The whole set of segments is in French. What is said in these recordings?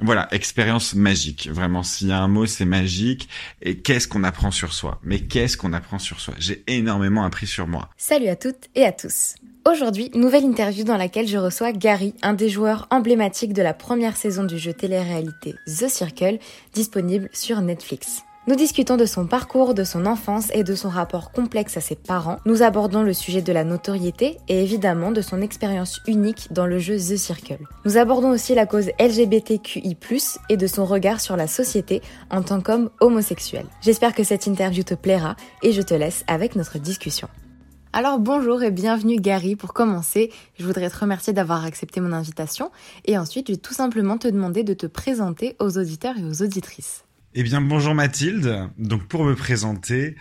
Voilà, expérience magique. Vraiment, s'il y a un mot, c'est magique. Et qu'est-ce qu'on apprend sur soi? Mais qu'est-ce qu'on apprend sur soi? J'ai énormément appris sur moi. Salut à toutes et à tous. Aujourd'hui, nouvelle interview dans laquelle je reçois Gary, un des joueurs emblématiques de la première saison du jeu télé-réalité The Circle, disponible sur Netflix. Nous discutons de son parcours, de son enfance et de son rapport complexe à ses parents. Nous abordons le sujet de la notoriété et évidemment de son expérience unique dans le jeu The Circle. Nous abordons aussi la cause LGBTQI+, et de son regard sur la société en tant qu'homme homosexuel. J'espère que cette interview te plaira et je te laisse avec notre discussion. Alors bonjour et bienvenue Gary. Pour commencer, je voudrais te remercier d'avoir accepté mon invitation et ensuite je vais tout simplement te demander de te présenter aux auditeurs et aux auditrices. Eh bien, bonjour Mathilde. Donc, pour me présenter,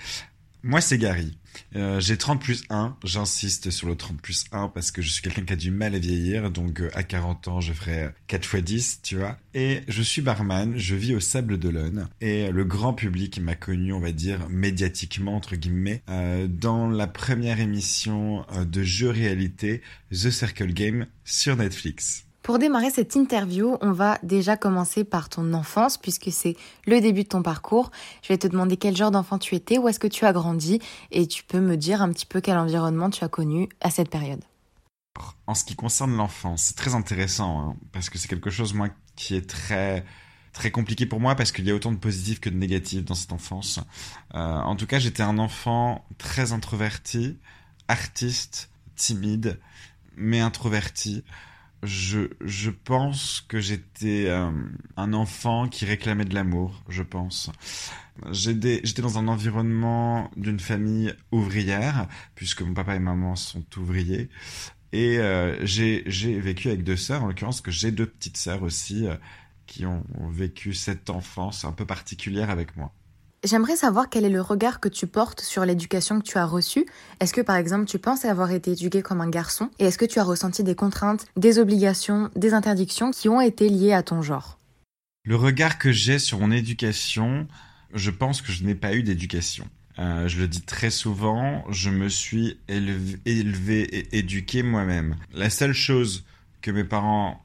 moi, c'est Gary. Euh, j'ai 30 plus 1. J'insiste sur le 30 plus 1 parce que je suis quelqu'un qui a du mal à vieillir. Donc, euh, à 40 ans, je ferai 4 fois 10, tu vois. Et je suis barman. Je vis au Sable d'Olonne. Et le grand public m'a connu, on va dire, médiatiquement, entre guillemets, euh, dans la première émission de jeu réalité The Circle Game sur Netflix. Pour démarrer cette interview, on va déjà commencer par ton enfance, puisque c'est le début de ton parcours. Je vais te demander quel genre d'enfant tu étais, où est-ce que tu as grandi, et tu peux me dire un petit peu quel environnement tu as connu à cette période. En ce qui concerne l'enfance, c'est très intéressant, hein, parce que c'est quelque chose, moi, qui est très très compliqué pour moi parce qu'il y a autant de positifs que de négatifs dans cette enfance. Euh, en tout cas, j'étais un enfant très introverti, artiste, timide, mais introverti je, je pense que j'étais euh, un enfant qui réclamait de l'amour, je pense. J'étais dans un environnement d'une famille ouvrière, puisque mon papa et maman sont ouvriers. Et euh, j'ai vécu avec deux sœurs, en l'occurrence que j'ai deux petites sœurs aussi, euh, qui ont vécu cette enfance un peu particulière avec moi. J'aimerais savoir quel est le regard que tu portes sur l'éducation que tu as reçue. Est-ce que par exemple tu penses avoir été éduqué comme un garçon? Et est-ce que tu as ressenti des contraintes, des obligations, des interdictions qui ont été liées à ton genre? Le regard que j'ai sur mon éducation, je pense que je n'ai pas eu d'éducation. Euh, je le dis très souvent, je me suis élevé, et éduqué moi-même. La seule chose que mes parents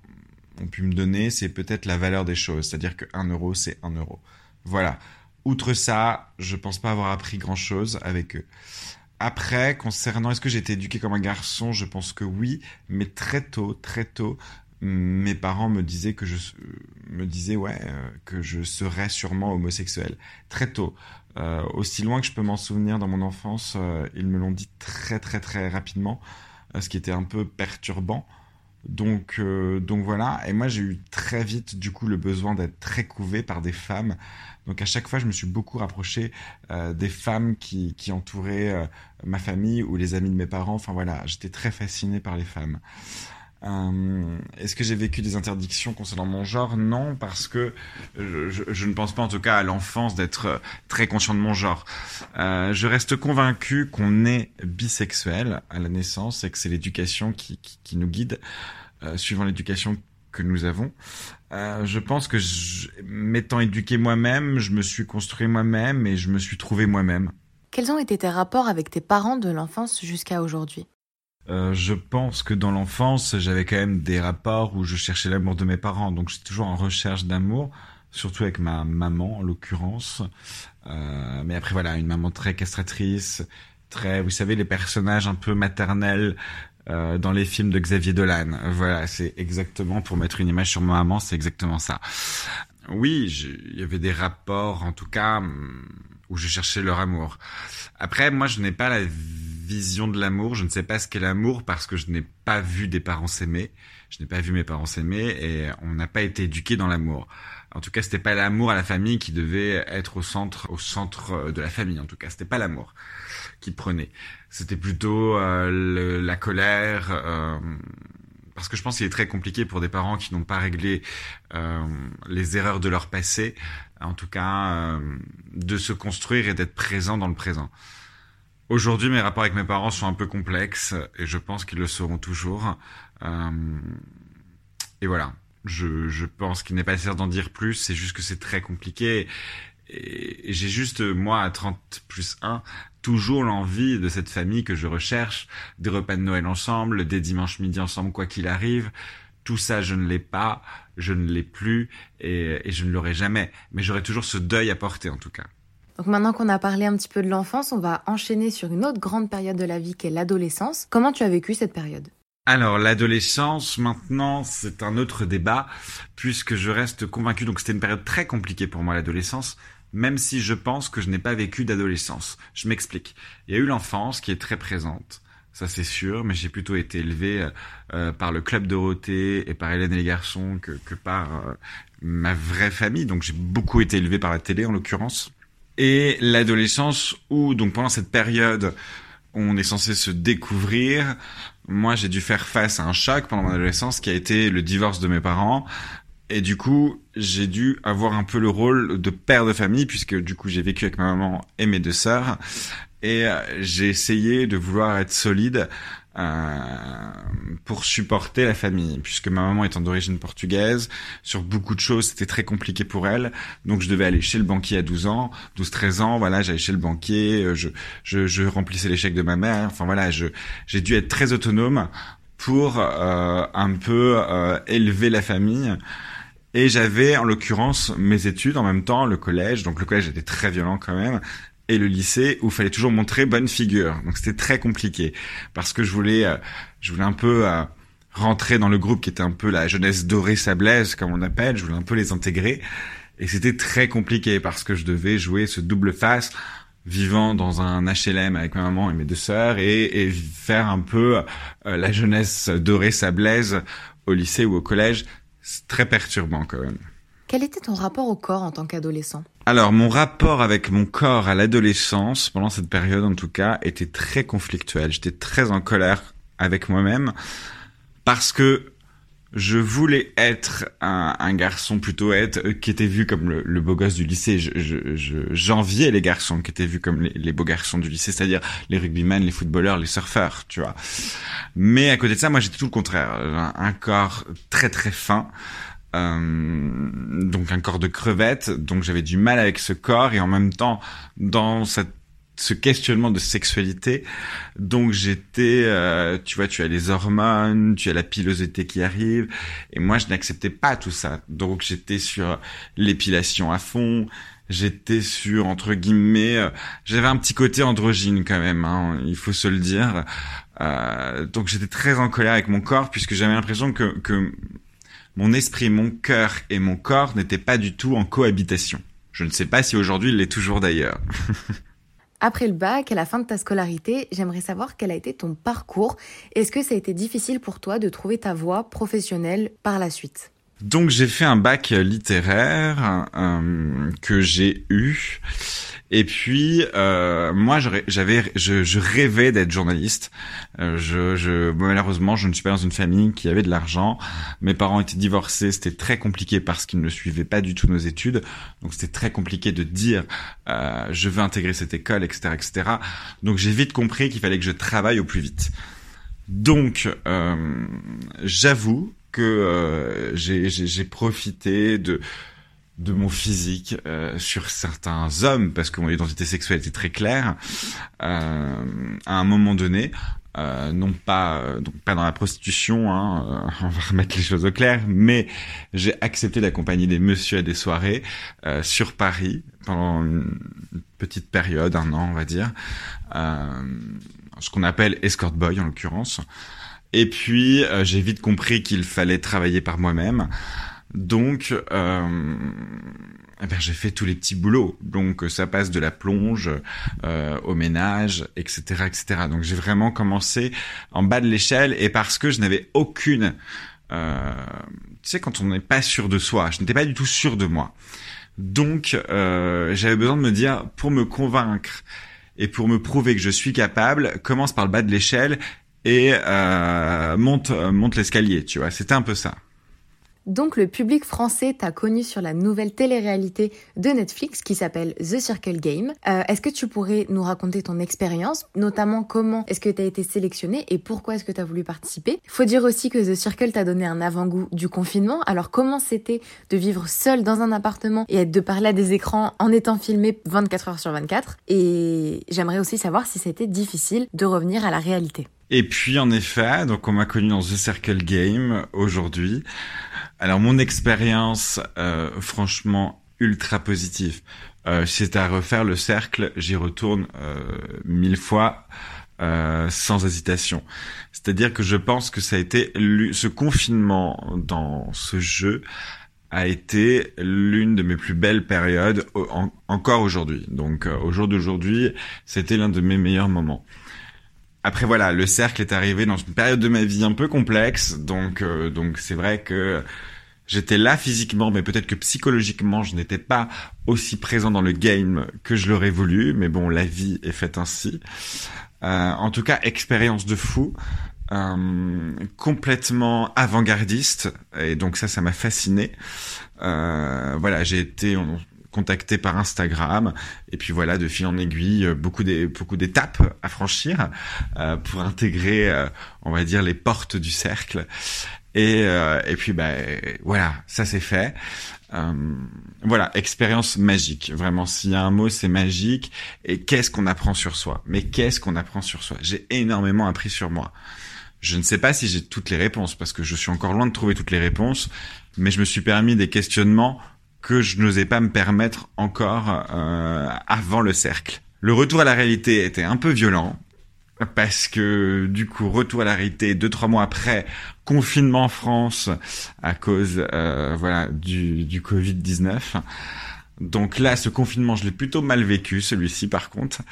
ont pu me donner, c'est peut-être la valeur des choses. C'est-à-dire que 1 euro, c'est 1 euro. Voilà. Outre ça, je pense pas avoir appris grand chose avec eux. Après, concernant est-ce que j'ai été éduqué comme un garçon, je pense que oui, mais très tôt, très tôt, mes parents me disaient que je me disaient ouais euh, que je serais sûrement homosexuel très tôt. Euh, aussi loin que je peux m'en souvenir dans mon enfance, euh, ils me l'ont dit très très très rapidement, ce qui était un peu perturbant. Donc, donc voilà. Et moi, j'ai eu très vite, du coup, le besoin d'être très couvé par des femmes donc à chaque fois, je me suis beaucoup rapproché euh, des femmes qui, entouraient euh, ma famille ou les amis de mes parents. Enfin voilà, j'étais très fasciné par les femmes. Euh, Est-ce que j'ai vécu des interdictions concernant mon genre? Non, parce que je, ne pense pas en tout cas à l'enfance d'être très conscient de mon genre. Je reste convaincu qu'on est bisexuel à la naissance et que c'est l'éducation qui, nous guide, suivant l'éducation que nous avons. Euh, je pense que m'étant éduqué moi-même, je me suis construit moi-même et je me suis trouvé moi-même. Quels ont été tes rapports avec tes parents de l'enfance jusqu'à aujourd'hui? Euh, je pense que dans l'enfance, j'avais quand même des rapports où je cherchais l'amour de mes parents, donc j'étais toujours en recherche d'amour. surtout avec ma maman en l'occurrence. Euh, mais après voilà, une maman très castratrice, très, vous savez, les personnages un peu maternels euh, dans les films de Xavier Dolan. Voilà, c'est exactement pour mettre une image sur ma maman, c'est exactement ça. Oui, il y avait des rapports, en tout cas, où je cherchais leur amour. Après, moi, je n'ai pas la vision de l'amour. Je ne sais pas ce qu'est l'amour parce que je n'ai pas vu des parents s'aimer. Je n'ai pas vu mes parents s'aimer et on n'a pas été éduqués dans l'amour. En tout cas, c'était pas l'amour à la famille qui devait être au centre, au centre de la famille. En tout cas, c'était pas l'amour qui prenait. C'était plutôt euh, la colère. Euh, parce que je pense qu'il est très compliqué pour des parents qui n'ont pas réglé euh, les erreurs de leur passé, en tout cas, de se construire et d'être présent dans le présent. Aujourd'hui, mes rapports avec mes parents sont un peu complexes et je pense qu'ils le seront toujours. Et voilà, je pense qu'il n'est pas nécessaire d'en dire plus, c'est juste que c'est très compliqué. Et, j'ai juste, moi, à 30 plus 1, toujours l'envie de cette famille que je recherche, des repas de Noël ensemble, des dimanches midi ensemble, quoi qu'il arrive. Tout ça, je ne l'ai pas, je ne l'ai plus et, et je ne l'aurai jamais. Mais j'aurai toujours ce deuil à porter, en tout cas. Donc maintenant qu'on a parlé un petit peu de l'enfance, on va enchaîner sur une autre grande période de la vie qui est l'adolescence. Comment tu as vécu cette période? Alors l'adolescence, maintenant, c'est un autre débat, puisque je reste convaincu, donc c'était une période très compliquée pour moi l'adolescence, même si je pense que je n'ai pas vécu d'adolescence. Je m'explique. Il y a eu l'enfance qui est très présente, ça c'est sûr, mais j'ai plutôt été élevé euh, euh, par le club Dorothée et par Hélène et les garçons que, que par euh, ma vraie famille, donc j'ai beaucoup été élevé par la télé en l'occurrence. Et l'adolescence où, donc pendant cette période, on est censé se découvrir, moi, j'ai dû faire face à un choc pendant mon adolescence qui a été le divorce de mes parents. Et du coup, j'ai dû avoir un peu le rôle de père de famille puisque du coup, j'ai vécu avec ma maman et mes deux sœurs. Et euh, j'ai essayé de vouloir être solide euh, pour supporter la famille, puisque ma maman étant d'origine portugaise, sur beaucoup de choses c'était très compliqué pour elle, donc je devais aller chez le banquier à 12 ans, 12-13 ans, voilà, j'allais chez le banquier, euh, je, je, je remplissais les chèques de ma mère, enfin voilà, j'ai dû être très autonome pour euh, un peu euh, élever la famille. Et j'avais en l'occurrence mes études en même temps, le collège, donc le collège était très violent quand même, et le lycée où il fallait toujours montrer bonne figure. Donc c'était très compliqué parce que je voulais, euh, je voulais un peu euh, rentrer dans le groupe qui était un peu la jeunesse dorée sablaise comme on appelle. Je voulais un peu les intégrer et c'était très compliqué parce que je devais jouer ce double face vivant dans un HLM avec ma maman et mes deux sœurs et, et faire un peu euh, la jeunesse dorée sablaise au lycée ou au collège. C'est très perturbant quand même. Quel était ton rapport au corps en tant qu'adolescent? Alors, mon rapport avec mon corps à l'adolescence, pendant cette période en tout cas, était très conflictuel. J'étais très en colère avec moi-même parce que je voulais être un, garçon plutôt être euh, qui était vu comme le, beau gosse du lycée. J'enviais je, les garçons qui étaient vus comme les, les beaux garçons du lycée, c'est-à-dire les rugbymen, les footballeurs, les surfeurs, tu vois. Mais à côté de ça, moi j'étais tout le contraire, un, un corps très très fin, euh, donc un corps de crevette, donc j'avais du mal avec ce corps et en même temps dans cette ce questionnement de sexualité. Donc j'étais, euh, tu vois, tu as les hormones, tu as la pilosité qui arrive, et moi je n'acceptais pas tout ça. Donc j'étais sur l'épilation à fond, j'étais sur entre guillemets, euh, j'avais un petit côté androgyne quand même, hein, il faut se le dire. Euh, donc j'étais très en colère avec mon corps puisque j'avais l'impression que, que mon esprit, mon cœur et mon corps n'étaient pas du tout en cohabitation. Je ne sais pas si aujourd'hui il l'est toujours d'ailleurs. Après le bac, à la fin de ta scolarité, j'aimerais savoir quel a été ton parcours. Est-ce que ça a été difficile pour toi de trouver ta voie professionnelle par la suite? Donc j'ai fait un bac littéraire euh, que j'ai eu et puis euh, moi, j'avais, je, rêvais d'être journaliste. Euh, malheureusement, je ne suis pas dans une famille qui avait de l'argent. Mes parents étaient divorcés, c'était très compliqué parce qu'ils ne suivaient pas du tout nos études. Donc c'était très compliqué de dire je veux intégrer cette école, etc., etc. Donc j'ai vite compris qu'il fallait que je travaille au plus vite. Donc j'avoue que euh, j'ai profité de mon physique euh, sur certains hommes parce que mon identité sexuelle était très claire euh, à un moment donné non pas donc pas dans la prostitution, hein, on va remettre les choses au clair, mais j'ai accepté d'accompagner des messieurs à des soirées sur Paris pendant une petite période, un an on va dire, ce qu'on appelle escort boy en l'occurrence. Et puis j'ai vite compris qu'il fallait travailler par moi-même. Donc, euh, eh ben, j'ai fait tous les petits boulots. Donc, ça passe de la plonge euh, au ménage, etc., etc. Donc, j'ai vraiment commencé en bas de l'échelle et parce que je n'avais aucune... Euh, tu sais, quand on n'est pas sûr de soi, je n'étais pas du tout sûr de moi. Donc, euh, j'avais besoin de me dire, pour me convaincre et pour me prouver que je suis capable, commence par le bas de l'échelle et euh, monte monte l'escalier, tu vois. C'était un peu ça. Donc le public français t'a connu sur la nouvelle télé-réalité de Netflix qui s'appelle The Circle Game. Euh, est-ce que tu pourrais nous raconter ton expérience, notamment comment est-ce que tu as été sélectionné et pourquoi est-ce que tu as voulu participer? Faut dire aussi que The Circle t'a donné un avant-goût du confinement. Alors comment c'était de vivre seul dans un appartement et de parler à des écrans en étant filmé 24 heures sur 24 Et j'aimerais aussi savoir si c'était difficile de revenir à la réalité. Et puis en effet, donc on m'a connu dans The Circle Game aujourd'hui. Alors mon expérience, euh, franchement, ultra positive. Euh, c'est à refaire le cercle, j'y retourne euh, mille fois euh, sans hésitation. C'est-à-dire que je pense que ça a été ce confinement dans ce jeu a été l'une de mes plus belles périodes encore aujourd'hui. Donc au jour d'aujourd'hui, c'était l'un de mes meilleurs moments. Après voilà, le cercle est arrivé dans une période de ma vie un peu complexe, donc donc c'est vrai que J'étais là physiquement, mais peut-être que psychologiquement, je n'étais pas aussi présent dans le game que je l'aurais voulu. Mais bon, la vie est faite ainsi. Euh, en tout cas, expérience de fou. Euh, complètement avant-gardiste et donc ça ça m'a fasciné euh, voilà j'ai été contacté par Instagram et puis voilà de fil en aiguille beaucoup des beaucoup d'étapes à franchir euh, pour intégrer euh, on va dire les portes du cercle et, euh, et puis, bah, voilà, ça c'est fait. Euh, voilà, expérience magique. Vraiment, s'il y a un mot, c'est magique. Et qu'est-ce qu'on apprend sur soi? Mais qu'est-ce qu'on apprend sur soi? J'ai énormément appris sur moi. Je ne sais pas si j'ai toutes les réponses, parce que je suis encore loin de trouver toutes les réponses, mais je me suis permis des questionnements que je n'osais pas me permettre encore euh, avant le cercle. Le retour à la réalité était un peu violent, parce que du coup retour à la réalité deux trois mois après confinement en France à cause euh, voilà du, du Covid 19 donc là, ce confinement, je l'ai plutôt mal vécu, celui-ci par contre,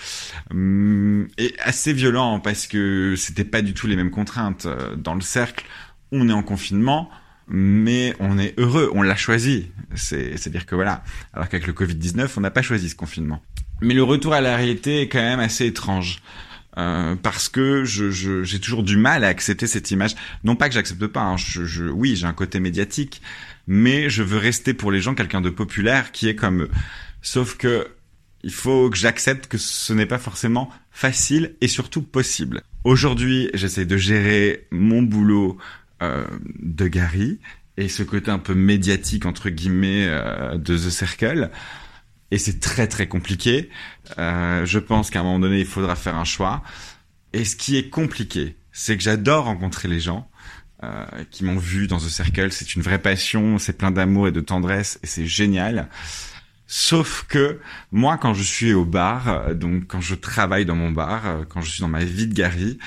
hum, et assez violent parce que c'était pas du tout les mêmes contraintes. Dans le cercle, on est en confinement, mais on est heureux, on l'a choisi. C'est-à-dire que voilà, alors qu'avec le Covid-19, on n'a pas choisi ce confinement. Mais le retour à la réalité est quand même assez étrange. Euh, parce que je, j'ai toujours du mal à accepter cette image. Non pas que j'accepte pas, hein, je, je, oui, j'ai un côté médiatique, mais je veux rester pour les gens quelqu'un de populaire qui est comme eux. Sauf que il faut que j'accepte que ce n'est pas forcément facile et surtout possible. Aujourd'hui, j'essaie de gérer mon boulot de Gary et ce côté un peu médiatique entre guillemets euh, de The Circle et c'est très très compliqué. Euh, je pense qu'à un moment donné, il faudra faire un choix. Et ce qui est compliqué, c'est que j'adore rencontrer les gens euh, qui m'ont vu dans The Circle. C'est une vraie passion, c'est plein d'amour et de tendresse, et c'est génial. Sauf que moi, quand je suis au bar, euh, donc quand je travaille dans mon bar, euh, quand je suis dans ma vie de Gary,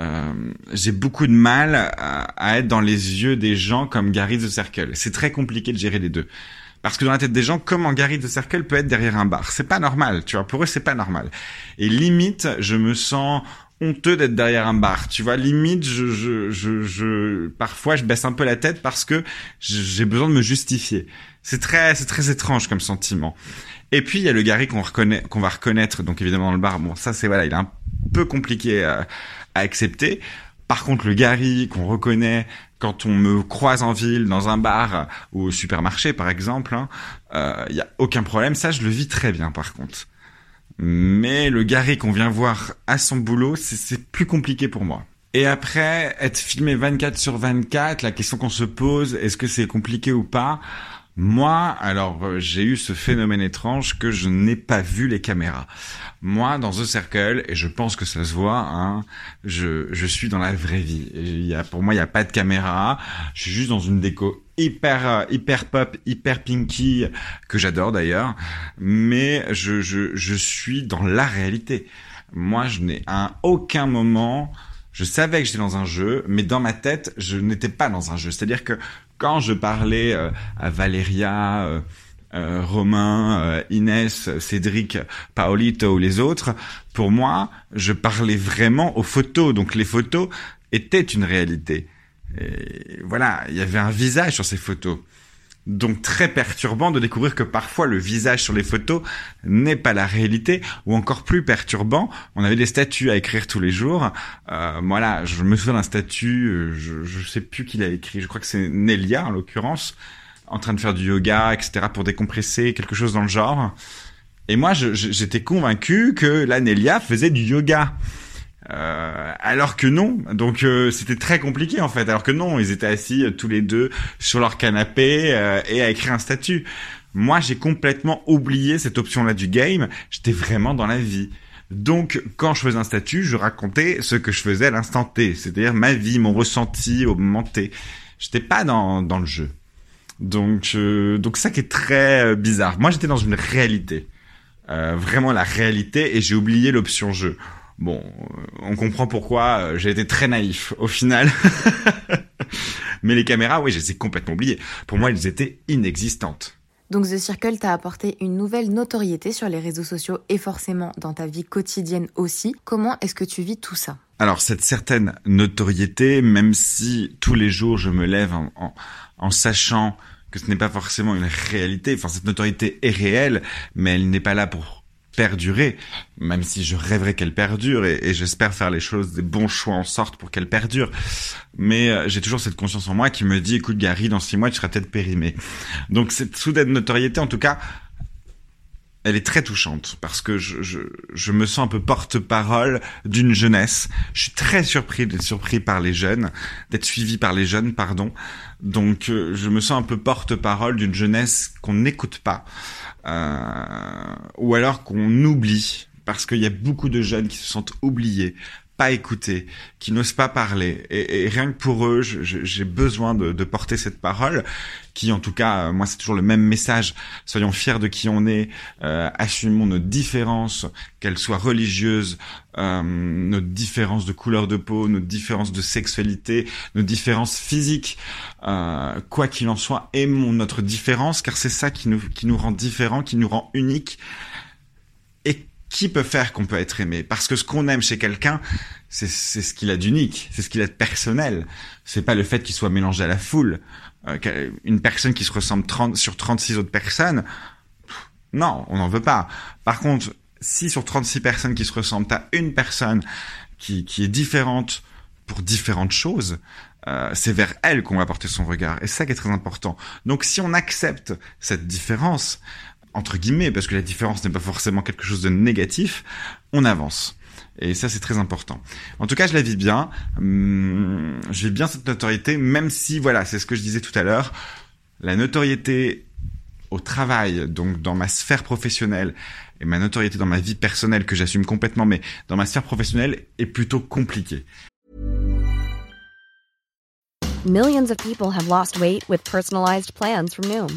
euh, j'ai beaucoup de mal à, être dans les yeux des gens comme Gary The Circle. C'est très compliqué de gérer les deux. Parce que dans la tête des gens, comment Gary de Circle peut être derrière un bar? C'est pas normal, tu vois. Pour eux, c'est pas normal. Et limite, je me sens honteux d'être derrière un bar. Tu vois, limite, je, je, je, je, parfois, je baisse un peu la tête parce que j'ai besoin de me justifier. C'est très, c'est très étrange comme sentiment. Et puis il y a le Gary qu'on reconnaît, qu'on va reconnaître. Donc évidemment dans le bar, bon, ça c'est voilà, il est un peu compliqué à, à accepter. Par contre, le Gary qu'on reconnaît quand on me croise en ville, dans un bar ou au supermarché par exemple, il hein, n'y euh, a aucun problème. Ça, je le vis très bien par contre. Mais le Gary qu'on vient voir à son boulot, c'est plus compliqué pour moi. Et après, être filmé 24 sur 24, la question qu'on se pose, est-ce que c'est compliqué ou pas? Moi, alors euh, j'ai eu ce phénomène étrange que je n'ai pas vu les caméras. Moi, dans The Circle, et je pense que ça se voit, hein, je, je suis dans la vraie vie. il y a, pour moi, il n'y a pas de caméra. Je suis juste dans une déco hyper euh, hyper pop, hyper pinky que j'adore d'ailleurs, mais je, je je suis dans la réalité. Moi, je n'ai à aucun moment je savais que j'étais dans un jeu, mais dans ma tête, je n'étais pas dans un jeu. C'est-à-dire que quand je parlais euh, à Valéria, euh, euh, Romain, Inès, Cédric, Paolito ou les autres, pour moi, je parlais vraiment aux photos. Donc les photos étaient une réalité. Et voilà, il y avait un visage sur ces photos. Donc très perturbant de découvrir que parfois le visage sur les photos n'est pas la réalité, ou encore plus perturbant, on avait des statuts à écrire tous les jours. Euh, voilà, je me souviens d'un statut, euh, je, je sais plus qui l'a écrit, je crois que c'est Nelia en l'occurrence, en train de faire du yoga, etc. pour décompresser, quelque chose dans le genre. Et moi, j'étais convaincu que la Nelia faisait du yoga. Euh, alors que non, donc euh, c'était très compliqué en fait. Alors que non, ils étaient assis euh, tous les deux sur leur canapé et à écrire un statut. Moi, j'ai complètement oublié cette option-là du game. J'étais vraiment dans la vie. Donc, quand je faisais un statut, je racontais ce que je faisais à l'instant T, c'est-à-dire ma vie, mon ressenti au moment T. J'étais pas dans, dans le jeu. Donc, donc ça qui est très bizarre. Moi, j'étais dans une réalité, vraiment la réalité, et j'ai oublié l'option jeu. Bon, on comprend pourquoi euh, j'ai été très naïf au final. Mais les caméras, oui, je les ai complètement oubliées. Pour moi, elles étaient inexistantes. Donc The Circle t'a apporté une nouvelle notoriété sur les réseaux sociaux et forcément dans ta vie quotidienne aussi. Comment est-ce que tu vis tout ça? Alors cette certaine notoriété, même si tous les jours je me lève en, en sachant que ce n'est pas forcément une réalité, enfin cette notoriété est réelle, mais elle n'est pas là pour perdurer, même si je rêverais qu'elle perdure et, j'espère faire les choses, des bons choix en sorte pour qu'elle perdure. Mais euh, j'ai toujours cette conscience en moi qui me dit, écoute Gary, dans six mois tu seras peut-être périmé. Donc cette soudaine notoriété, en tout cas, elle est très touchante parce que je, je, je me sens un peu porte-parole d'une jeunesse. Je suis très surpris d'être surpris par les jeunes, d'être suivi par les jeunes, pardon. Donc euh, je me sens un peu porte-parole d'une jeunesse qu'on n'écoute pas euh, ou alors qu'on oublie parce qu'il y a beaucoup de jeunes qui se sentent oubliés, pas écoutés, qui n'osent pas parler. Et, rien que pour eux, j'ai besoin de, de, porter cette parole, qui en tout cas, euh, moi c'est toujours le même message. Soyons fiers de qui on est, euh, assumons nos différences, qu'elles soient religieuses, euh, nos différences de couleur de peau, nos différences de sexualité, nos différences physiques. Euh, quoi qu'il en soit, aimons notre différence, car c'est ça qui nous, qui nous rend différents, qui nous rend uniques qui peut faire qu'on peut être aimé? Parce que ce qu'on aime chez quelqu'un, c'est ce qu'il a d'unique, c'est ce qu'il a de personnel. C'est pas le fait qu'il soit mélangé à la foule. Euh, une personne qui se ressemble 30, sur 36 autres personnes, non, on n'en veut pas. Par contre, si sur 36 personnes qui se ressemblent, t'as une personne qui, qui est différente pour différentes choses, euh, c'est vers elle qu'on va porter son regard. Et c'est ça qui est très important. Donc si on accepte cette différence, entre guillemets, parce que la différence n'est pas forcément quelque chose de négatif, on avance. Et ça, c'est très important. En tout cas, je la vis bien. Hum, je vis bien cette notoriété, même si, voilà, c'est ce que je disais tout à l'heure, la notoriété au travail, donc dans ma sphère professionnelle, et ma notoriété dans ma vie personnelle, que j'assume complètement, mais dans ma sphère professionnelle, est plutôt compliquée. Millions of people have lost weight with personalized plans from Noom.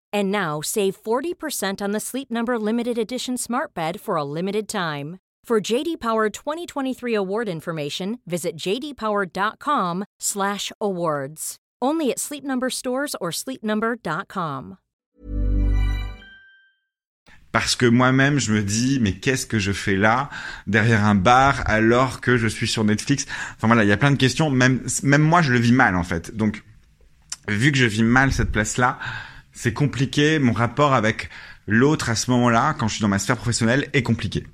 And now save 40% on the Sleep Number limited edition Smart Bed for a limited time. For JD Power 2023 award information, visit jdpower.com/awards. Only at Sleep Number stores or sleepnumber.com. Parce que moi-même, je me dis, mais qu'est-ce que je fais là, derrière un bar, alors que je suis sur Netflix? Enfin voilà, il y a plein de questions. Même, même moi, je le vis mal en fait. Donc, vu que je vis mal cette place-là, c'est compliqué. Mon rapport avec l'autre à ce moment-là, quand je suis dans ma sphère professionnelle, est compliqué.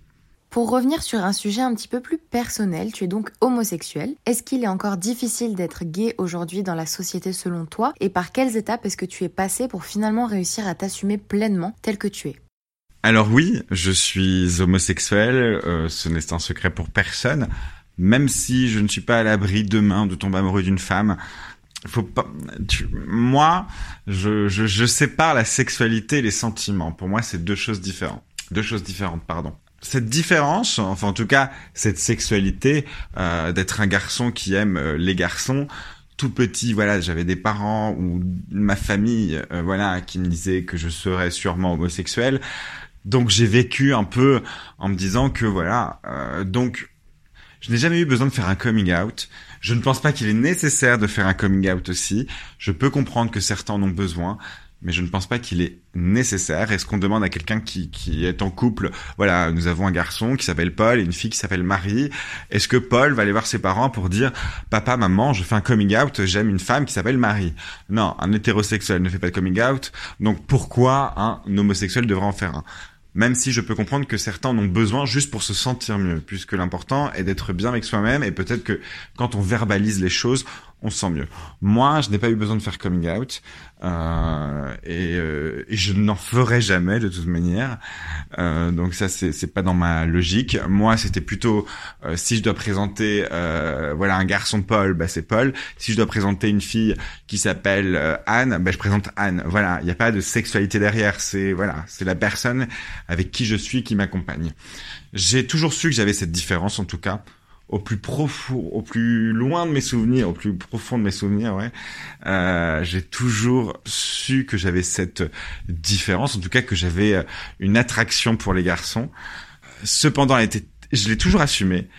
Pour revenir sur un sujet un petit peu plus personnel, tu es donc homosexuel. Est-ce qu'il est encore difficile d'être gay aujourd'hui dans la société selon toi? Et par quelles étapes est-ce que tu es passé pour finalement réussir à t'assumer pleinement tel que tu es? Alors oui, je suis homosexuel, euh, ce n'est un secret pour personne. Même si je ne suis pas à l'abri demain de tomber amoureux d'une femme, faut pas. Tu, moi, je, je, je sépare la sexualité et les sentiments. Pour moi, c'est deux choses différentes. Deux choses différentes, pardon cette différence, enfin en tout cas cette sexualité euh, d'être un garçon qui aime euh, les garçons, tout petit, voilà, j'avais des parents ou ma famille, euh, voilà, qui me disaient que je serais sûrement homosexuel. Donc j'ai vécu un peu en me disant que voilà, euh, donc je n'ai jamais eu besoin de faire un coming out. Je ne pense pas qu'il est nécessaire de faire un coming out aussi. Je peux comprendre que certains en ont besoin mais je ne pense pas qu'il est nécessaire. Est-ce qu'on demande à quelqu'un qui, qui est en couple, voilà, nous avons un garçon qui s'appelle Paul et une fille qui s'appelle Marie, est-ce que Paul va aller voir ses parents pour dire, papa, maman, je fais un coming out, j'aime une femme qui s'appelle Marie Non, un hétérosexuel ne fait pas de coming out, donc pourquoi un homosexuel devrait en faire un? Même si je peux comprendre que certains en ont besoin juste pour se sentir mieux, puisque l'important est d'être bien avec soi-même, et peut-être que quand on verbalise les choses, on se sent mieux. Moi, je n'ai pas eu besoin de faire coming out. Euh, et, euh, je n'en ferai jamais de toute manière. Euh, donc ça, c'est pas dans ma logique. Moi, c'était plutôt euh, si je dois présenter, euh, voilà, un garçon Paul, bah c'est Paul. Si je dois présenter une fille qui s'appelle Anne, bah je présente Anne. Voilà, il n'y a pas de sexualité derrière. C'est voilà, c'est la personne avec qui je suis qui m'accompagne. J'ai toujours su que j'avais cette différence, en tout cas au plus profond, au plus loin de mes souvenirs, au plus profond de mes souvenirs, ouais, euh, j'ai toujours su que j'avais cette différence, en tout cas que j'avais euh, une attraction pour les garçons. Cependant, elle était, je l'ai toujours assumé,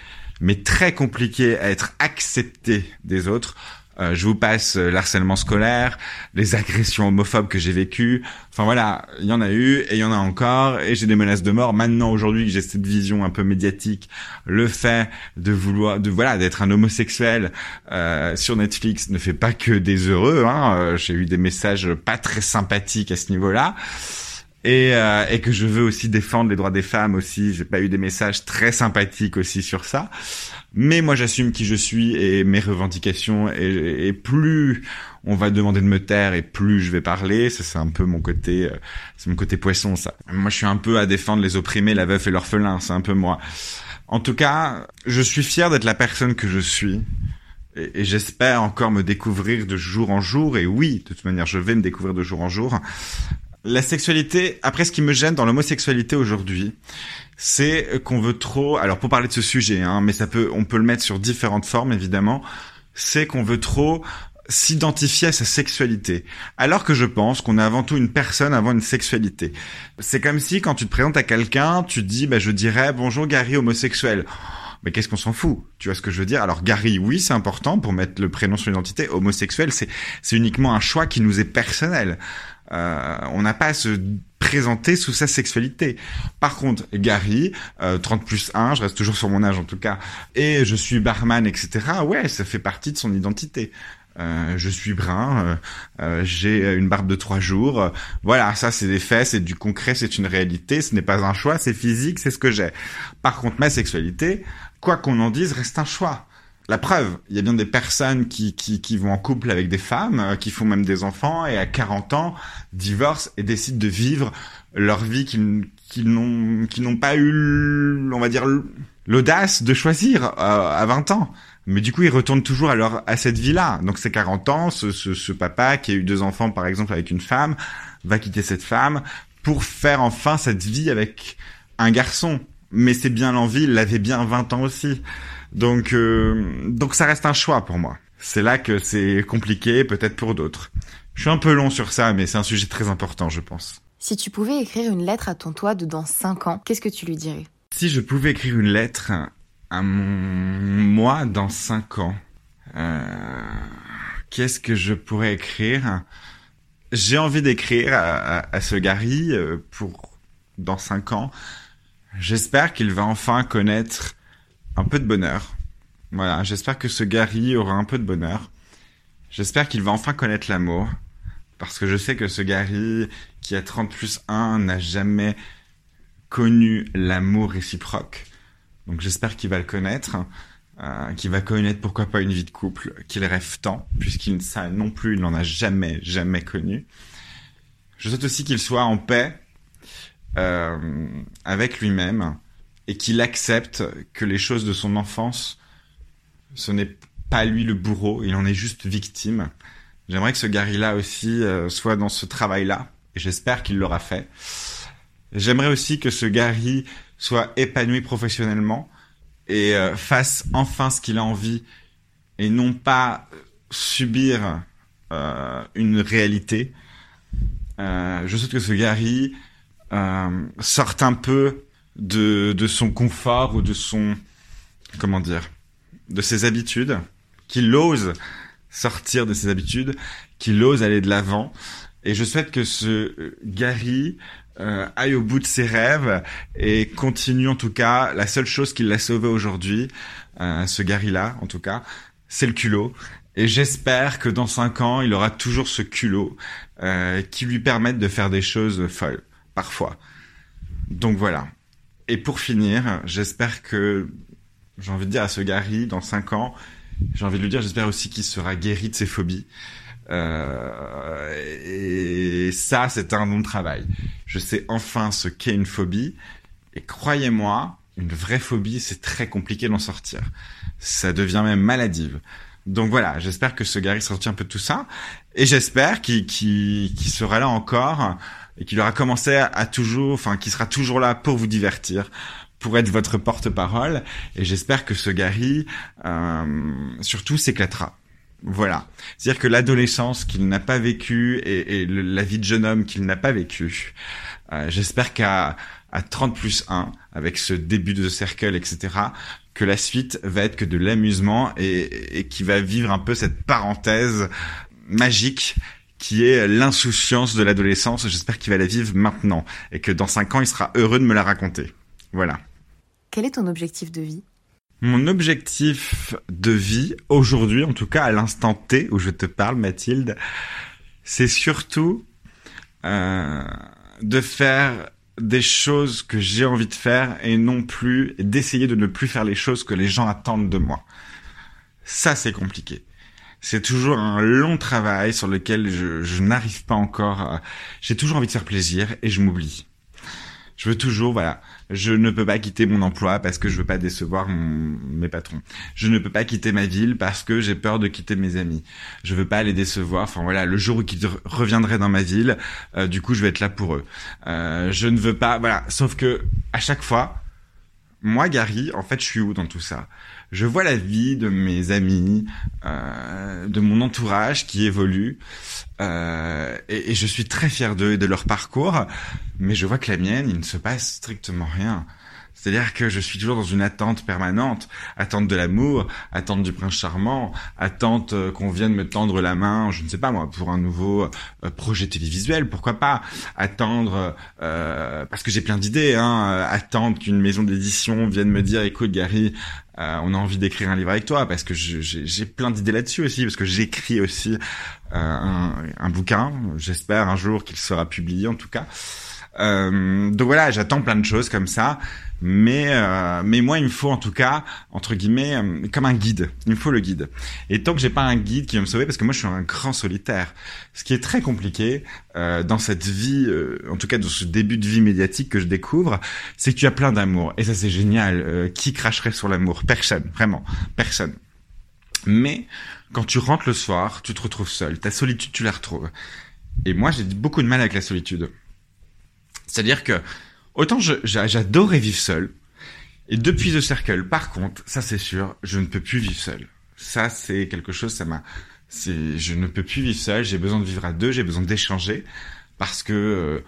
mais très compliqué à être accepté des autres euh, je vous passe euh, l'harcèlement scolaire, les agressions homophobes que j'ai vécues. Enfin voilà, il y en a eu et il y en a encore et j'ai des menaces de mort. Maintenant aujourd'hui j'ai cette vision un peu médiatique, le fait de vouloir, de voilà, d'être un homosexuel euh, sur Netflix ne fait pas que des heureux. Hein. Euh, j'ai eu des messages pas très sympathiques à ce niveau-là. Et, euh, et, que je veux aussi défendre les droits des femmes aussi. J'ai pas eu des messages très sympathiques aussi sur ça. Mais moi, j'assume qui je suis et mes revendications. Et, plus on va demander de me taire et plus je vais parler. Ça, c'est un peu mon côté, euh, c'est mon côté poisson, ça. Moi, je suis un peu à défendre les opprimés, la veuve et l'orphelin. C'est un peu moi. En tout cas, je suis fier d'être la personne que je suis. Et, et j'espère encore me découvrir de jour en jour. Et oui, de toute manière, je vais me découvrir de jour en jour. La sexualité, après ce qui me gêne dans l'homosexualité aujourd'hui, c'est qu'on veut trop. Alors pour parler de ce sujet, hein, mais ça peut, on peut le mettre sur différentes formes évidemment. C'est qu'on veut trop s'identifier à sa sexualité. Alors que je pense qu'on est avant tout une personne avant une sexualité. C'est comme si quand tu te présentes à quelqu'un, tu dis, bah, je dirais bonjour Gary homosexuel. Mais qu'est-ce qu'on s'en fout? Tu vois ce que je veux dire? Alors Gary, oui, c'est important pour mettre le prénom sur l'identité. Homosexuel, c'est c'est uniquement un choix qui nous est personnel. Euh, on n'a pas à se présenté sous sa sexualité. Par contre, Gary, 30 plus 1, je reste toujours sur mon âge en tout cas, et je suis barman, etc. Ouais, ça fait partie de son identité. Euh, je suis brun, euh, euh, j'ai une barbe de trois jours. voilà, ça c'est des faits, c'est du concret, c'est une réalité. Ce n'est pas un choix, c'est physique, c'est ce que j'ai. Par contre, ma sexualité, quoi qu'on en dise, reste un choix. La preuve, il y a bien des personnes qui, qui, qui vont en couple avec des femmes, qui font même des enfants, et à 40 ans, divorcent et décident de vivre leur vie qu'ils n'ont pas eu, on va dire, l'audace de choisir à 20 ans. Mais du coup, ils retournent toujours à, leur, à cette vie-là. Donc, c'est 40 ans, ce, ce, ce, papa qui a eu deux enfants, par exemple, avec une femme, va quitter cette femme pour faire enfin cette vie avec un garçon. Mais c'est bien l'envie, il l'avait bien 20 ans aussi. Donc, euh, donc ça reste un choix pour moi. C'est là que c'est compliqué, peut-être pour d'autres. Je suis un peu long sur ça, mais c'est un sujet très important, je pense. Si tu pouvais écrire une lettre à ton toi de dans 5 ans, qu'est-ce que tu lui dirais? Si je pouvais écrire une lettre à mon moi dans cinq ans. Euh, Qu'est-ce que je pourrais écrire? J'ai envie d'écrire à, à, ce Gary euh, pour dans cinq ans. J'espère qu'il va enfin connaître un peu de bonheur. Voilà, j'espère que ce Gary aura un peu de bonheur. J'espère qu'il va enfin connaître l'amour. Parce que je sais que ce Gary, qui a 30 plus 1, n'a jamais connu l'amour réciproque. Donc j'espère qu'il va le connaître, euh, qu'il va connaître pourquoi pas une vie de couple qu'il rêve tant, puisqu'il ça non plus, n'en a jamais, jamais connu. Je souhaite aussi qu'il soit en paix euh, avec lui-même et qu'il accepte que les choses de son enfance, ce n'est pas lui le bourreau, il en est juste victime. J'aimerais que ce Gary-là aussi euh, soit dans ce travail-là, et j'espère qu'il l'aura fait. J'aimerais aussi que ce Gary soit épanoui professionnellement et euh, fasse enfin ce qu'il a envie et non pas subir euh, une réalité. Je souhaite que ce Gary sorte un peu de, de son confort ou de son comment dire de ses habitudes, qu'il ose sortir de ses habitudes, qu'il ose aller de l'avant. Et je souhaite que ce Gary euh, aille au bout de ses rêves et continue en tout cas. La seule chose qui l'a sauvé aujourd'hui, euh, ce Gary-là en tout cas, c'est le culot. Et j'espère que dans cinq ans, il aura toujours ce culot euh, qui lui permette de faire des choses folles, parfois. Donc voilà. Et pour finir, j'espère que, j'ai envie de dire à ce Gary, dans cinq ans, j'ai envie de lui dire, j'espère aussi qu'il sera guéri de ses phobies. Euh, et ça, c'est un bon travail. Je sais enfin ce qu'est une phobie. Et croyez-moi, une vraie phobie, c'est très compliqué d'en sortir. Ça devient même maladive. Donc voilà, j'espère que ce Gary sorti un peu de tout ça. Et j'espère qu'il qu sera là encore et qu'il aura commencé à, toujours, enfin, qu'il sera toujours là pour vous divertir, pour être votre porte-parole. Et j'espère que ce Gary, euh, surtout, s'éclatera. Voilà. C'est-à-dire que l'adolescence qu'il n'a pas vécue et, la vie de jeune homme qu'il n'a pas vécue, euh, j'espère qu'à à 30 plus 1, avec ce début de cercle, etc., que la suite va être que de l'amusement et, et qui va vivre un peu cette parenthèse magique qui est l'insouciance de l'adolescence. J'espère qu'il va la vivre maintenant et que dans 5 ans, il sera heureux de me la raconter. Voilà. Quel est ton objectif de vie? Mon objectif de vie, aujourd'hui, en tout cas à l'instant T où je te parle, Mathilde, c'est surtout euh, de faire des choses que j'ai envie de faire et non plus d'essayer de ne plus faire les choses que les gens attendent de moi. Ça, c'est compliqué. C'est toujours un long travail sur lequel je, je n'arrive pas encore. À... J'ai toujours envie de faire plaisir et je m'oublie. Je veux toujours, voilà, je ne peux pas quitter mon emploi parce que je veux pas décevoir mes patrons. Je ne peux pas quitter ma ville parce que j'ai peur de quitter mes amis. Je veux pas les décevoir. Enfin voilà, le jour où ils reviendraient dans ma ville, euh, du coup je vais être là pour eux. Euh, je ne veux pas, voilà. Sauf que à chaque fois, moi Gary, en fait, je suis où dans tout ça? Je vois la vie de mes amis, euh, de mon entourage qui évolue. Euh, et, je suis très fier d'eux et de leur parcours, mais je vois que la mienne, il ne se passe strictement rien. C'est-à-dire que je suis toujours dans une attente permanente, attente de l'amour, attente du prince charmant, attente euh, qu'on vienne me tendre la main, je ne sais pas moi, pour un nouveau euh, projet télévisuel, pourquoi pas attendre, euh, parce que j'ai plein d'idées, hein, attendre qu'une maison d'édition vienne me dire, écoute Gary, on a envie d'écrire un livre avec toi, parce que j'ai plein d'idées là-dessus aussi, parce que j'écris aussi un, un, bouquin, j'espère un jour qu'il sera publié en tout cas. donc voilà, j'attends plein de choses comme ça. Mais euh, mais moi il me faut en tout cas entre guillemets euh, comme un guide. Il me faut le guide. Et tant que j'ai pas un guide qui va me sauver, parce que moi je suis un grand solitaire, ce qui est très compliqué euh, dans cette vie, euh, en tout cas dans ce début de vie médiatique que je découvre, c'est que tu as plein d'amour et ça c'est génial. Euh, qui cracherait sur l'amour? Personne, vraiment, personne. Mais quand tu rentres le soir, tu te retrouves seul. Ta solitude, tu la retrouves. Et moi j'ai beaucoup de mal avec la solitude. C'est-à-dire que Autant j'adorais vivre seul. Et depuis The Circle, par contre, ça c'est sûr, je ne peux plus vivre seul. Ça c'est quelque chose, ça m'a, c'est, je ne peux plus vivre seul. J'ai besoin de vivre à deux, j'ai besoin d'échanger parce que, euh,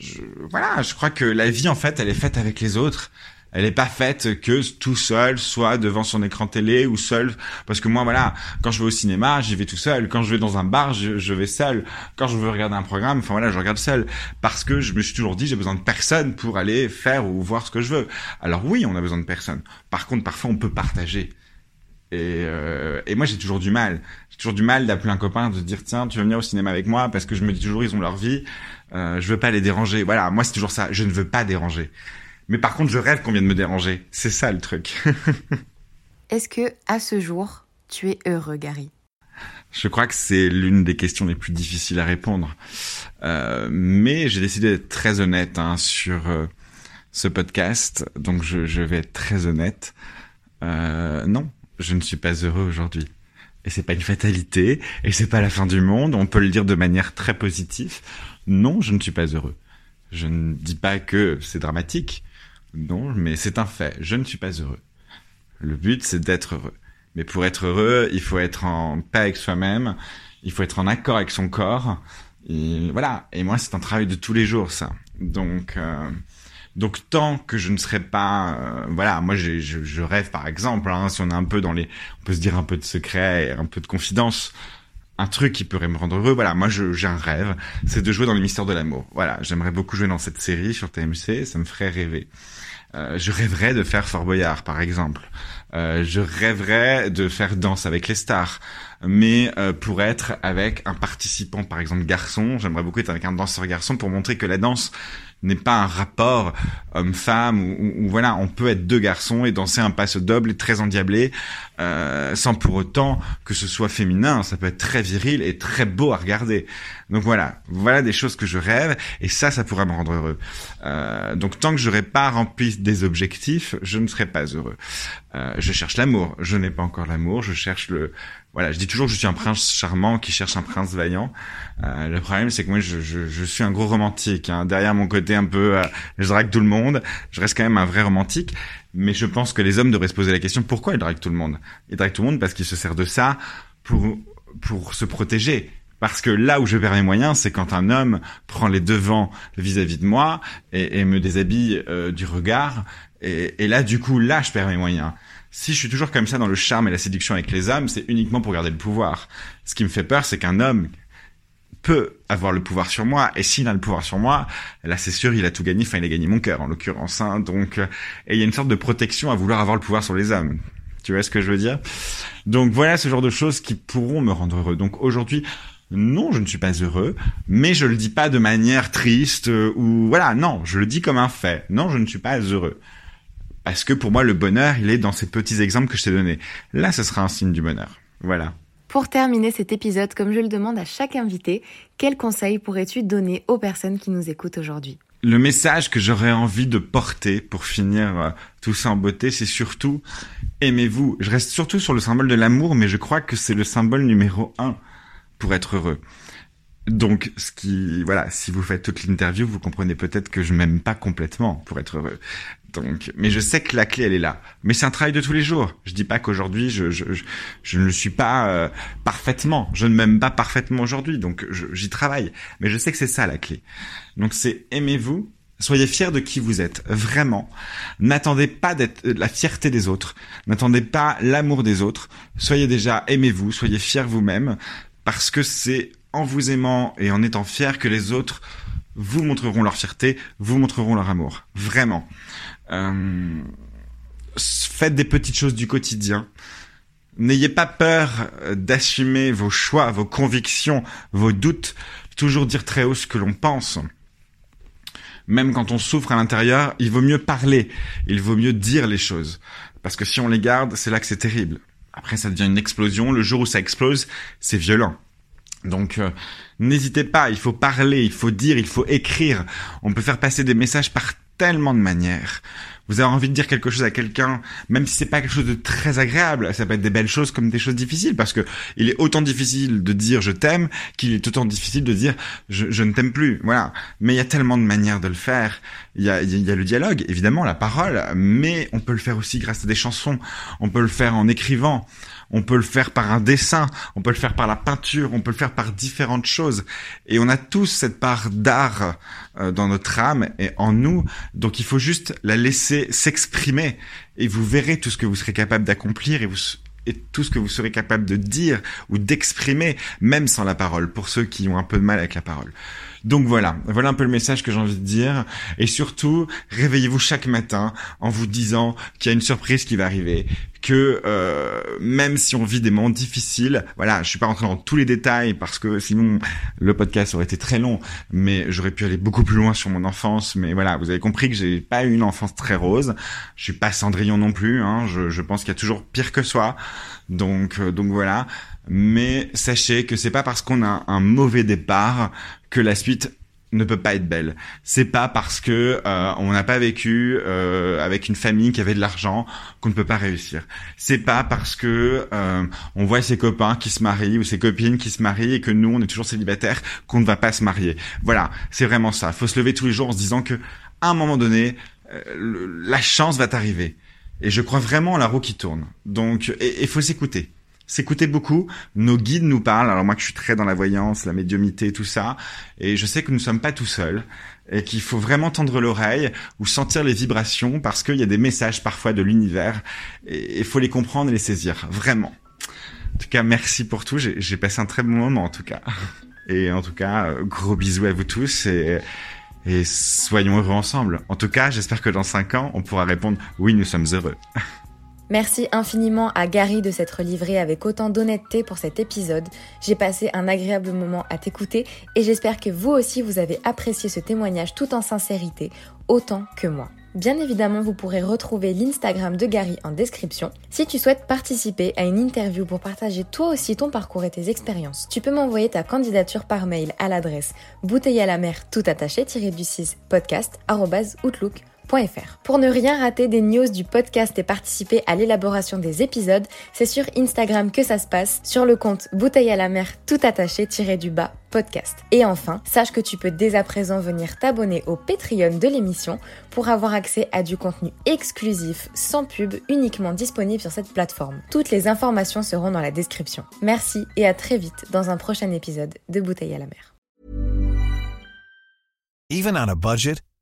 je, voilà, je crois que la vie en fait, elle est faite avec les autres elle est pas faite que tout seul, soit devant son écran télé ou seul. Parce que moi, voilà, quand je vais au cinéma, j'y vais tout seul. Quand je vais dans un bar, je, vais seul. Quand je veux regarder un programme, enfin voilà, je regarde seul. Parce que je me suis toujours dit, j'ai besoin de personne pour aller faire ou voir ce que je veux. Alors oui, on a besoin de personne. Par contre, parfois, on peut partager. Et, euh, et moi, j'ai toujours du mal. J'ai toujours du mal d'appeler un copain, de dire tiens, tu veux venir au cinéma avec moi? Parce que je me dis toujours ils ont leur vie. Euh, je veux pas les déranger. Voilà, moi c'est toujours ça. Je ne veux pas déranger. Mais par contre, je rêve qu'on vienne me déranger. C'est ça le truc. Est-ce que, à ce jour, tu es heureux, Gary? Je crois que c'est l'une des questions les plus difficiles à répondre. Euh, mais j'ai décidé d'être très honnête hein, sur euh, ce podcast, donc je, je, vais être très honnête. Euh, non, je ne suis pas heureux aujourd'hui. Et c'est pas une fatalité, et c'est pas la fin du monde. On peut le dire de manière très positive. Non, je ne suis pas heureux. Je ne dis pas que c'est dramatique. Non, mais c'est un fait. Je ne suis pas heureux. Le but, c'est d'être heureux. Mais pour être heureux, il faut être en paix avec soi-même. Il faut être en accord avec son corps. Et voilà. Et moi, c'est un travail de tous les jours, ça. Donc, euh, donc tant que je ne serai pas, euh, voilà, moi, je, je, rêve, par exemple, hein, si on est un peu dans les, on peut se dire un peu de secret, et un peu de confidence un truc qui pourrait me rendre heureux. Voilà, moi j'ai un rêve, c'est de jouer dans les mystères de l'amour. Voilà, j'aimerais beaucoup jouer dans cette série sur TMC, ça me ferait rêver. Euh, je rêverais de faire Fort Boyard, par exemple. Euh, je rêverais de faire Danse avec les stars. Mais euh, pour être avec un participant, par exemple garçon, j'aimerais beaucoup être avec un danseur garçon pour montrer que la danse n'est pas un rapport homme-femme où, voilà, on peut être deux garçons et danser un passe double très endiablé euh, sans pour autant que ce soit féminin. Ça peut être très viril et très beau à regarder. Donc voilà, voilà des choses que je rêve et ça, ça pourrait me rendre heureux. Euh, donc tant que j'aurais pas rempli des objectifs, je ne serai pas heureux. Euh, je cherche l'amour. Je n'ai pas encore l'amour. Je cherche le voilà, je dis toujours que je suis un prince charmant qui cherche un prince vaillant. Euh, le problème, c'est que moi, je, je, je, suis un gros romantique. Hein. Derrière mon côté un peu, euh, je drague tout le monde. Je reste quand même un vrai romantique. Mais je pense que les hommes devraient se poser la question pourquoi ils draguent tout le monde? Ils draguent tout le monde parce qu'ils se servent de ça pour pour se protéger. Parce que là où je perds mes moyens, c'est quand un homme prend les devants vis-à-vis de moi et, et me déshabille euh, du regard. Et, et là, du coup, là, je perds mes moyens si je suis toujours comme ça dans le charme et la séduction avec les hommes, c'est uniquement pour garder le pouvoir. Ce qui me fait peur, c'est qu'un homme peut avoir le pouvoir sur moi, et s'il a le pouvoir sur moi, là c'est sûr, il a tout gagné, enfin il a gagné mon cœur en l'occurrence. Hein, donc, euh, et il y a une sorte de protection à vouloir avoir le pouvoir sur les hommes. Tu vois ce que je veux dire? Donc voilà ce genre de choses qui pourront me rendre heureux. Donc aujourd'hui, non, je ne suis pas heureux, mais je le dis pas de manière triste euh, ou voilà, non, je le dis comme un fait. Non, je ne suis pas heureux. Parce que pour moi, le bonheur, il est dans ces petits exemples que je t'ai donnés. Là, ce sera un signe du bonheur. Voilà. Pour terminer cet épisode, comme je le demande à chaque invité, quel conseil pourrais-tu donner aux personnes qui nous écoutent aujourd'hui? Le message que j'aurais envie de porter pour finir euh, tout ça en beauté, c'est surtout aimez-vous. Je reste surtout sur le symbole de l'amour, mais je crois que c'est le symbole numéro un pour être heureux. Donc, ce qui, voilà, si vous faites toute l'interview, vous comprenez peut-être que je m'aime pas complètement pour être heureux. Donc, mais je sais que la clé elle est là. Mais c'est un travail de tous les jours. Je dis pas qu'aujourd'hui je, je, je, ne le suis pas euh, parfaitement. Je ne m'aime pas parfaitement aujourd'hui. Donc j'y travaille. Mais je sais que c'est ça la clé. Donc c'est aimez-vous Soyez fiers de qui vous êtes, vraiment. N'attendez pas d'être la fierté des autres. N'attendez pas l'amour des autres. Soyez déjà, aimez-vous, soyez fiers vous-même, parce que c'est en vous aimant et en étant fiers que les autres vous montreront leur fierté, vous montreront leur amour. Vraiment. Euh, faites des petites choses du quotidien. N'ayez pas peur d'assumer vos choix, vos convictions, vos doutes. Toujours dire très haut ce que l'on pense. Même quand on souffre à l'intérieur, il vaut mieux parler. Il vaut mieux dire les choses. Parce que si on les garde, c'est là que c'est terrible. Après, ça devient une explosion. Le jour où ça explose, c'est violent. Donc, euh, n'hésitez pas. Il faut parler, il faut dire, il faut écrire. On peut faire passer des messages par tellement de manières. Vous avez envie de dire quelque chose à quelqu'un, même si c'est pas quelque chose de très agréable, ça peut être des belles choses comme des choses difficiles, parce que il est autant difficile de dire je t'aime qu'il est autant difficile de dire je, ne t'aime plus. Voilà. Mais il y a tellement de manières de le faire. Il y a, il y a le dialogue, évidemment, la parole, mais on peut le faire aussi grâce à des chansons. On peut le faire en écrivant on peut le faire par un dessin, on peut le faire par la peinture, on peut le faire par différentes choses. Et on a tous cette part d'art euh, dans notre âme et en nous, donc il faut juste la laisser s'exprimer et vous verrez tout ce que vous serez capable d'accomplir et vous et tout ce que vous serez capable de dire ou d'exprimer, même sans la parole, pour ceux qui ont un peu de mal avec la parole. Donc voilà, voilà un peu le message que j'ai envie de dire. Et surtout, réveillez-vous chaque matin en vous disant qu'il y a une surprise qui va arriver, que euh, même si on vit des moments difficiles, voilà, je suis pas rentré dans tous les détails parce que sinon le podcast aurait été très long, mais j'aurais pu aller beaucoup plus loin sur mon enfance. Mais voilà, vous avez compris que j'ai pas eu une enfance très rose. Je suis pas Cendrillon non plus. Hein, je, je pense qu'il y a toujours pire que soi. Donc euh, donc voilà. Mais sachez que c'est pas parce qu'on a un mauvais départ que la suite ne peut pas être belle. C'est pas parce que euh, on n'a pas vécu euh, avec une famille qui avait de l'argent qu'on ne peut pas réussir. C'est pas parce que euh, on voit ses copains qui se marient ou ses copines qui se marient et que nous on est toujours célibataires qu'on ne va pas se marier. Voilà, c'est vraiment ça. Faut se lever tous les jours en se disant que à un moment donné, la chance va t'arriver. Et je crois vraiment à la roue qui tourne. Donc, il faut s'écouter s'écouter beaucoup. Nos guides nous parlent. Alors moi, je suis très dans la voyance, la médiumité, tout ça, et je sais que nous ne sommes pas tout seuls et qu'il faut vraiment tendre l'oreille ou sentir les vibrations parce qu'il y a des messages parfois de l'univers et il faut les comprendre et les saisir vraiment. En tout cas, merci pour tout. J'ai passé un très bon moment en tout cas. Et en tout cas, gros bisous à vous tous et, et soyons heureux ensemble. En tout cas, j'espère que dans cinq ans, on pourra répondre oui, nous sommes heureux. Merci infiniment à Gary de s'être livré avec autant d'honnêteté pour cet épisode. J'ai passé un agréable moment à t'écouter et j'espère que vous aussi vous avez apprécié ce témoignage tout en sincérité, autant que moi. Bien évidemment, vous pourrez retrouver l'Instagram de Gary en description. Si tu souhaites participer à une interview pour partager toi aussi ton parcours et tes expériences, tu peux m'envoyer ta candidature par mail à l'adresse bouteille à la mer tout attaché du 6 podcast pour ne rien rater des news du podcast et participer à l'élaboration des épisodes, c'est sur Instagram que ça se passe, sur le compte Bouteille à la mer tout attaché tiré du bas podcast. Et enfin, sache que tu peux dès à présent venir t'abonner au Patreon de l'émission pour avoir accès à du contenu exclusif, sans pub, uniquement disponible sur cette plateforme. Toutes les informations seront dans la description. Merci et à très vite dans un prochain épisode de Bouteille à la mer.